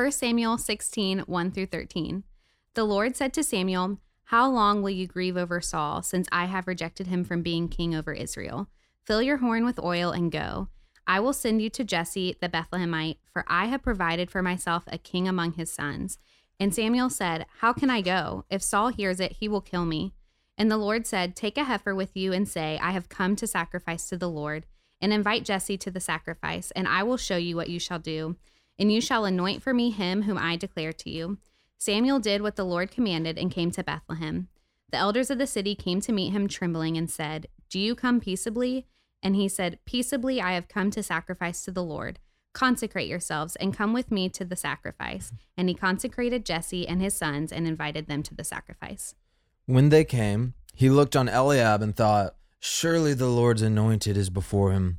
1 Samuel 16, 1 through 13. The Lord said to Samuel, How long will you grieve over Saul, since I have rejected him from being king over Israel? Fill your horn with oil and go. I will send you to Jesse the Bethlehemite, for I have provided for myself a king among his sons. And Samuel said, How can I go? If Saul hears it, he will kill me. And the Lord said, Take a heifer with you and say, I have come to sacrifice to the Lord. And invite Jesse to the sacrifice, and I will show you what you shall do. And you shall anoint for me him whom I declare to you. Samuel did what the Lord commanded and came to Bethlehem. The elders of the city came to meet him trembling and said, Do you come peaceably? And he said, Peaceably I have come to sacrifice to the Lord. Consecrate yourselves and come with me to the sacrifice. And he consecrated Jesse and his sons and invited them to the sacrifice. When they came, he looked on Eliab and thought, Surely the Lord's anointed is before him.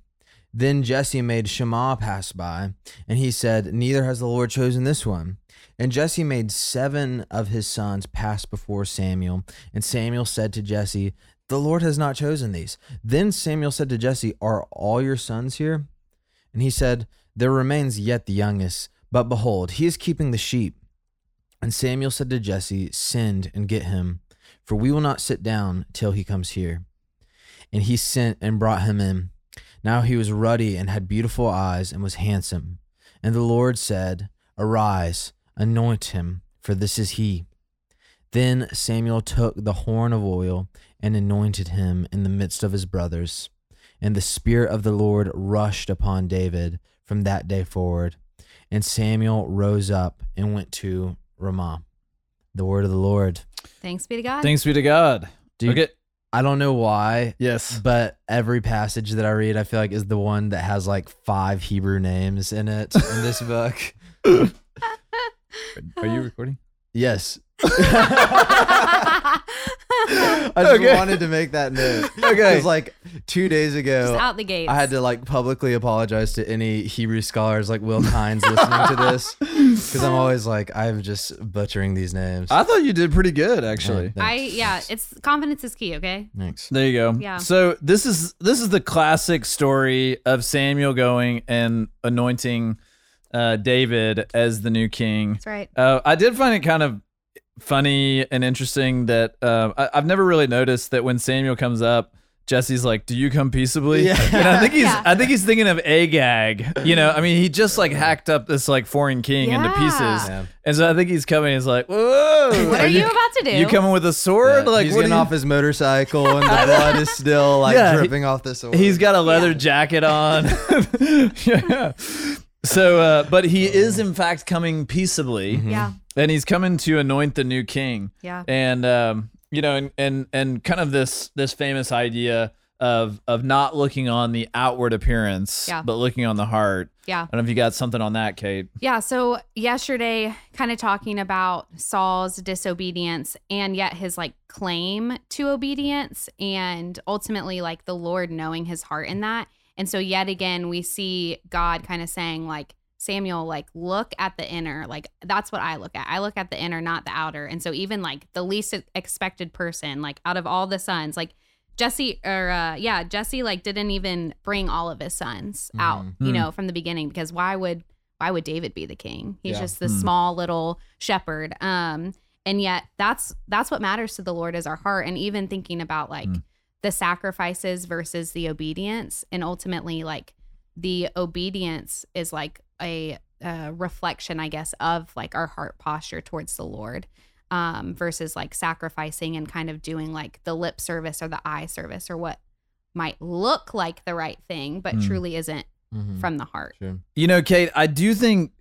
Then Jesse made Shema pass by, and he said, Neither has the Lord chosen this one. And Jesse made seven of his sons pass before Samuel. And Samuel said to Jesse, The Lord has not chosen these. Then Samuel said to Jesse, Are all your sons here? And he said, There remains yet the youngest, but behold, he is keeping the sheep. And Samuel said to Jesse, Send and get him, for we will not sit down till he comes here. And he sent and brought him in. Now he was ruddy and had beautiful eyes and was handsome. And the Lord said, Arise, anoint him, for this is he. Then Samuel took the horn of oil and anointed him in the midst of his brothers. And the Spirit of the Lord rushed upon David from that day forward. And Samuel rose up and went to Ramah. The word of the Lord. Thanks be to God. Thanks be to God. Dude, Okay. I don't know why, Yes. but every passage that I read, I feel like is the one that has like five Hebrew names in it in this book. Are you recording? Yes. I just Okay. wanted to make that note. Okay. Because like two days Just ago, out the gates. I had to like publicly apologize to any Hebrew scholars like Will Kynes listening to this. Because I'm always like, I'm just butchering these names. I thought you did pretty good, actually. Yeah, I yeah, it's confidence is key, okay? Thanks. There you go. Yeah. So this is this is the classic story of Samuel going and anointing uh, David as the new king. That's right. Uh, I did find it kind of funny and interesting that uh, I, I've never really noticed that when Samuel comes up, Jesse's like, "Do you come peaceably?" Yeah. And I think he's Yeah. I think he's thinking of Agag. You know, I mean, he just like hacked up this like foreign king into pieces, Yeah. and so I think he's coming. He's like, "Whoa, What are you about to do? You coming with a sword? Yeah, Like he's what getting you- off his motorcycle and the blood is still like Yeah, he- dripping off the sword. He's got a leather Yeah. jacket on. yeah. So, uh, but he is in fact coming peaceably, Mhm. Yeah. And he's coming to anoint the new king. Yeah. And um, you know, and and and kind of this this famous idea of of not looking on the outward appearance, Yeah. but looking on the heart. Yeah. I don't know if you got something on that, Kate. Yeah. So yesterday, kind of talking about Saul's disobedience and yet his like claim to obedience and ultimately like the Lord knowing his heart in that. And so yet again, we see God kind of saying like, Samuel, like, look at the inner. Like, that's what I look at. I look at the inner, not the outer. And so, even like the least expected person, like, out of all the sons, like, Jesse, or uh, yeah, Jesse, like, didn't even bring all of his sons out, Mhm. you Hmm. know, from the beginning because why would why would David be the king? He's Yeah. just this Hmm. small little shepherd. Um, and yet that's that's what matters to the Lord is our heart. And even thinking about like Hmm. the sacrifices versus the obedience, and ultimately like the obedience is like a, uh reflection, I guess, of like our heart posture towards the Lord. Um, versus like sacrificing and kind of doing like the lip service or the eye service or what might look like the right thing, but Hmm. truly isn't Mhm. from the heart. Sure. You know, Kate, I do think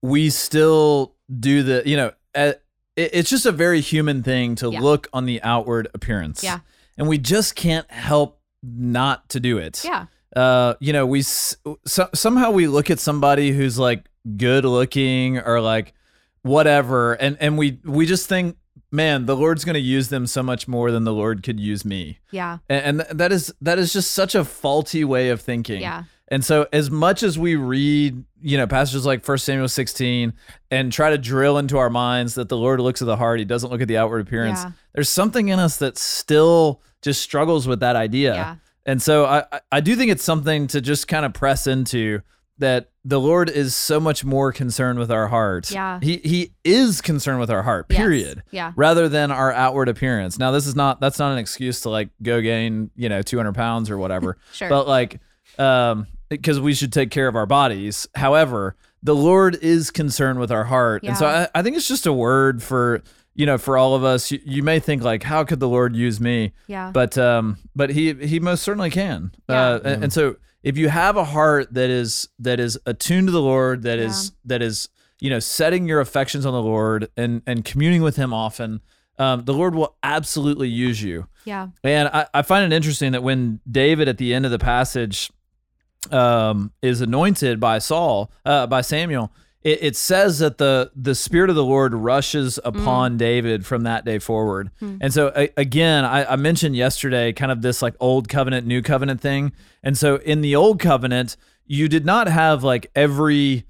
we still do the, you know, uh, it, it's just a very human thing to Yeah. look on the outward appearance. Yeah. And we just can't help not to do it. Yeah. Uh, you know, we so, somehow we look at somebody who's like good looking or like whatever and and we we just think man, the Lord's going to use them so much more than the Lord could use me. Yeah. And, and that is that is just such a faulty way of thinking. Yeah. And so as much as we read, you know, passages like 1 Samuel 16 and try to drill into our minds that the Lord looks at the heart, he doesn't look at the outward appearance. Yeah. There's something in us that still just struggles with that idea. Yeah. And so I I- do think it's something to just kind of press into that the Lord is so much more concerned with our heart. Yeah. He he is concerned with our heart, Yes. period. Yeah. Rather than our outward appearance. Now this is not that's not an excuse to like go gain, you know, 200 pounds or whatever. Sure. But like um because we should take care of our bodies. However, the Lord is concerned with our heart. And so I, I think it's just a word for you know, for all of us, you, you may think like, how could the Lord use me? yeah. but um but he he most certainly can Yeah. uh and, and so if you have a heart that is that is attuned to the lord that is that is you know setting your affections on the lord and and communing with him often um the lord will absolutely use you yeah. and I, I find it interesting that when David at the end of the passage um, is anointed by Saul, uh, by Samuel, it, it says that the the spirit of the Lord rushes mm. upon David from that day forward. Hmm. And so a, again, I, I mentioned yesterday kind of this like old covenant, new covenant thing. And so in the old covenant, you did not have like every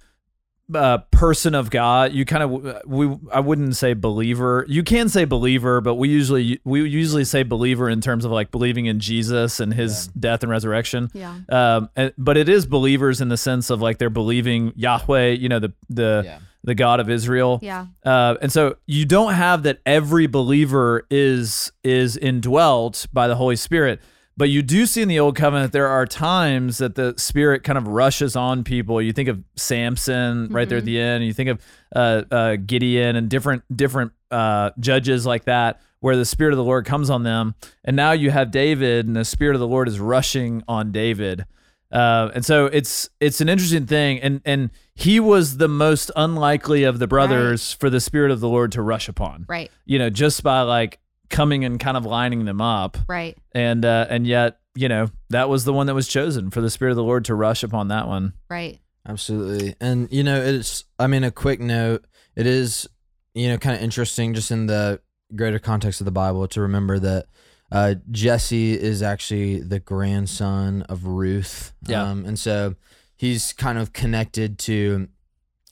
uh, person of God. You kind of we I wouldn't say believer. You can say believer, but we usually we usually say believer in terms of like believing in Jesus and His death and resurrection. Yeah. Um, and- but it is believers in the sense of like they're believing Yahweh, you know, the the Yeah. the God of Israel. Yeah. Uh, and so you don't have that every believer is is indwelt by the Holy Spirit, but you do see in the Old Covenant there are times that the Spirit kind of rushes on people. You think of Samson right there at the end. You think of uh, uh, Gideon and different different uh, judges like that, where the Spirit of the Lord comes on them. And now you have David, and the Spirit of the Lord is rushing on David. Uh, and so it's it's an interesting thing, and and he was the most unlikely of the brothers for the spirit of the Lord to rush upon. Right. You know, just by like coming and kind of lining them up, Right. and uh, and yet you know that was the one that was chosen for the spirit of the Lord to rush upon that one. Right. Absolutely. And you know, it's I mean a quick note, it is you know kind of interesting just in the greater context of the Bible to remember that uh Jesse is actually the grandson of Ruth. Yeah. Um and so he's kind of connected to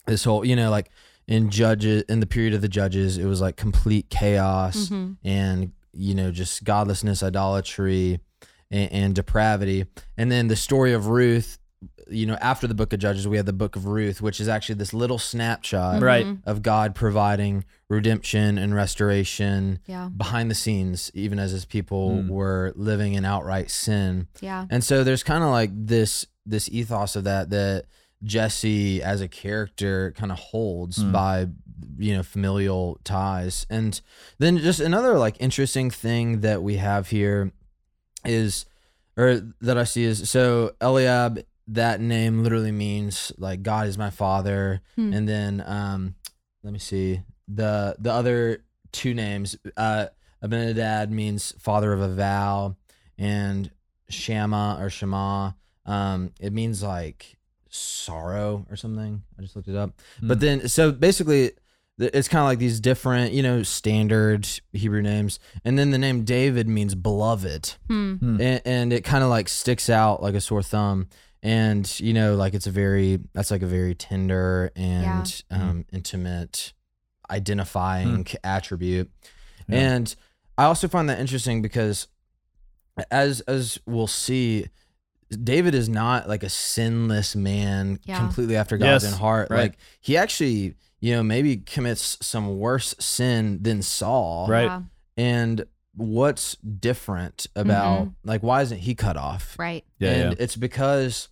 this whole, you know, like in judges in the period of the judges, it was like complete chaos hmm and you know just godlessness idolatry and, and depravity and then the story of ruth you know after the book of judges we have the book of ruth which is actually this little snapshot Right. Mm-hmm. of god providing redemption and restoration Yeah. behind the scenes even as his people Mm. were living in outright sin Yeah. and so there's kind of like this this ethos of that that Jesse as a character kind of holds Mm. by you know familial ties. And then just another like interesting thing that we have here is or that I see is so Eliab that name literally means like God is my father Hmm. and then um let me see the the other two names uh Abinadab means father of a vow and Shama or Shema um it means like sorrow or something. I just looked it up. But Hmm. then so basically it's kind of like these different you know standard Hebrew names. And then the name David means beloved. Hmm. and, and it kind of like sticks out like a sore thumb. And you know like it's a very that's like a very tender and um, intimate identifying attribute. Yeah. and i also find that interesting because as as we'll see david is not like a sinless man Yeah. completely after god's Yes, own heart right. like he actually you know maybe commits some worse sin than saul Right. Yeah. and what's different about like why isn't he cut off Right. Yeah, and yeah. it's because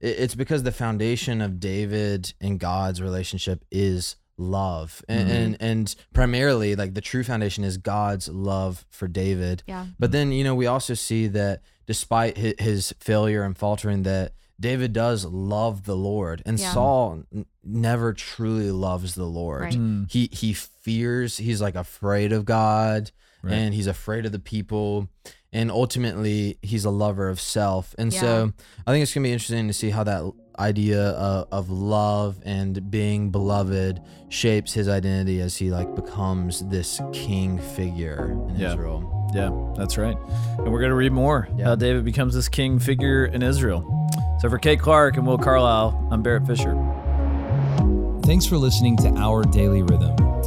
it's because the foundation of david and god's relationship is love and, Mhm. and and primarily like the true foundation is god's love for david Yeah. but then you know we also see that despite his, his failure and faltering that david does love the lord and Yeah. saul n- never truly loves the lord Right. Mm. he he fears he's like afraid of god Right. and he's afraid of the people and ultimately he's a lover of self and Yeah. so i think it's going to be interesting to see how that idea of, of love and being beloved shapes his identity as he like becomes this king figure in Yeah. Israel. Yeah, that's right. And we're going to read more Yeah. how David becomes this king figure in Israel. So for Kate Clark and Will Carlisle, I'm Barrett Fisher. Thanks for listening to Our Daily Rhythm.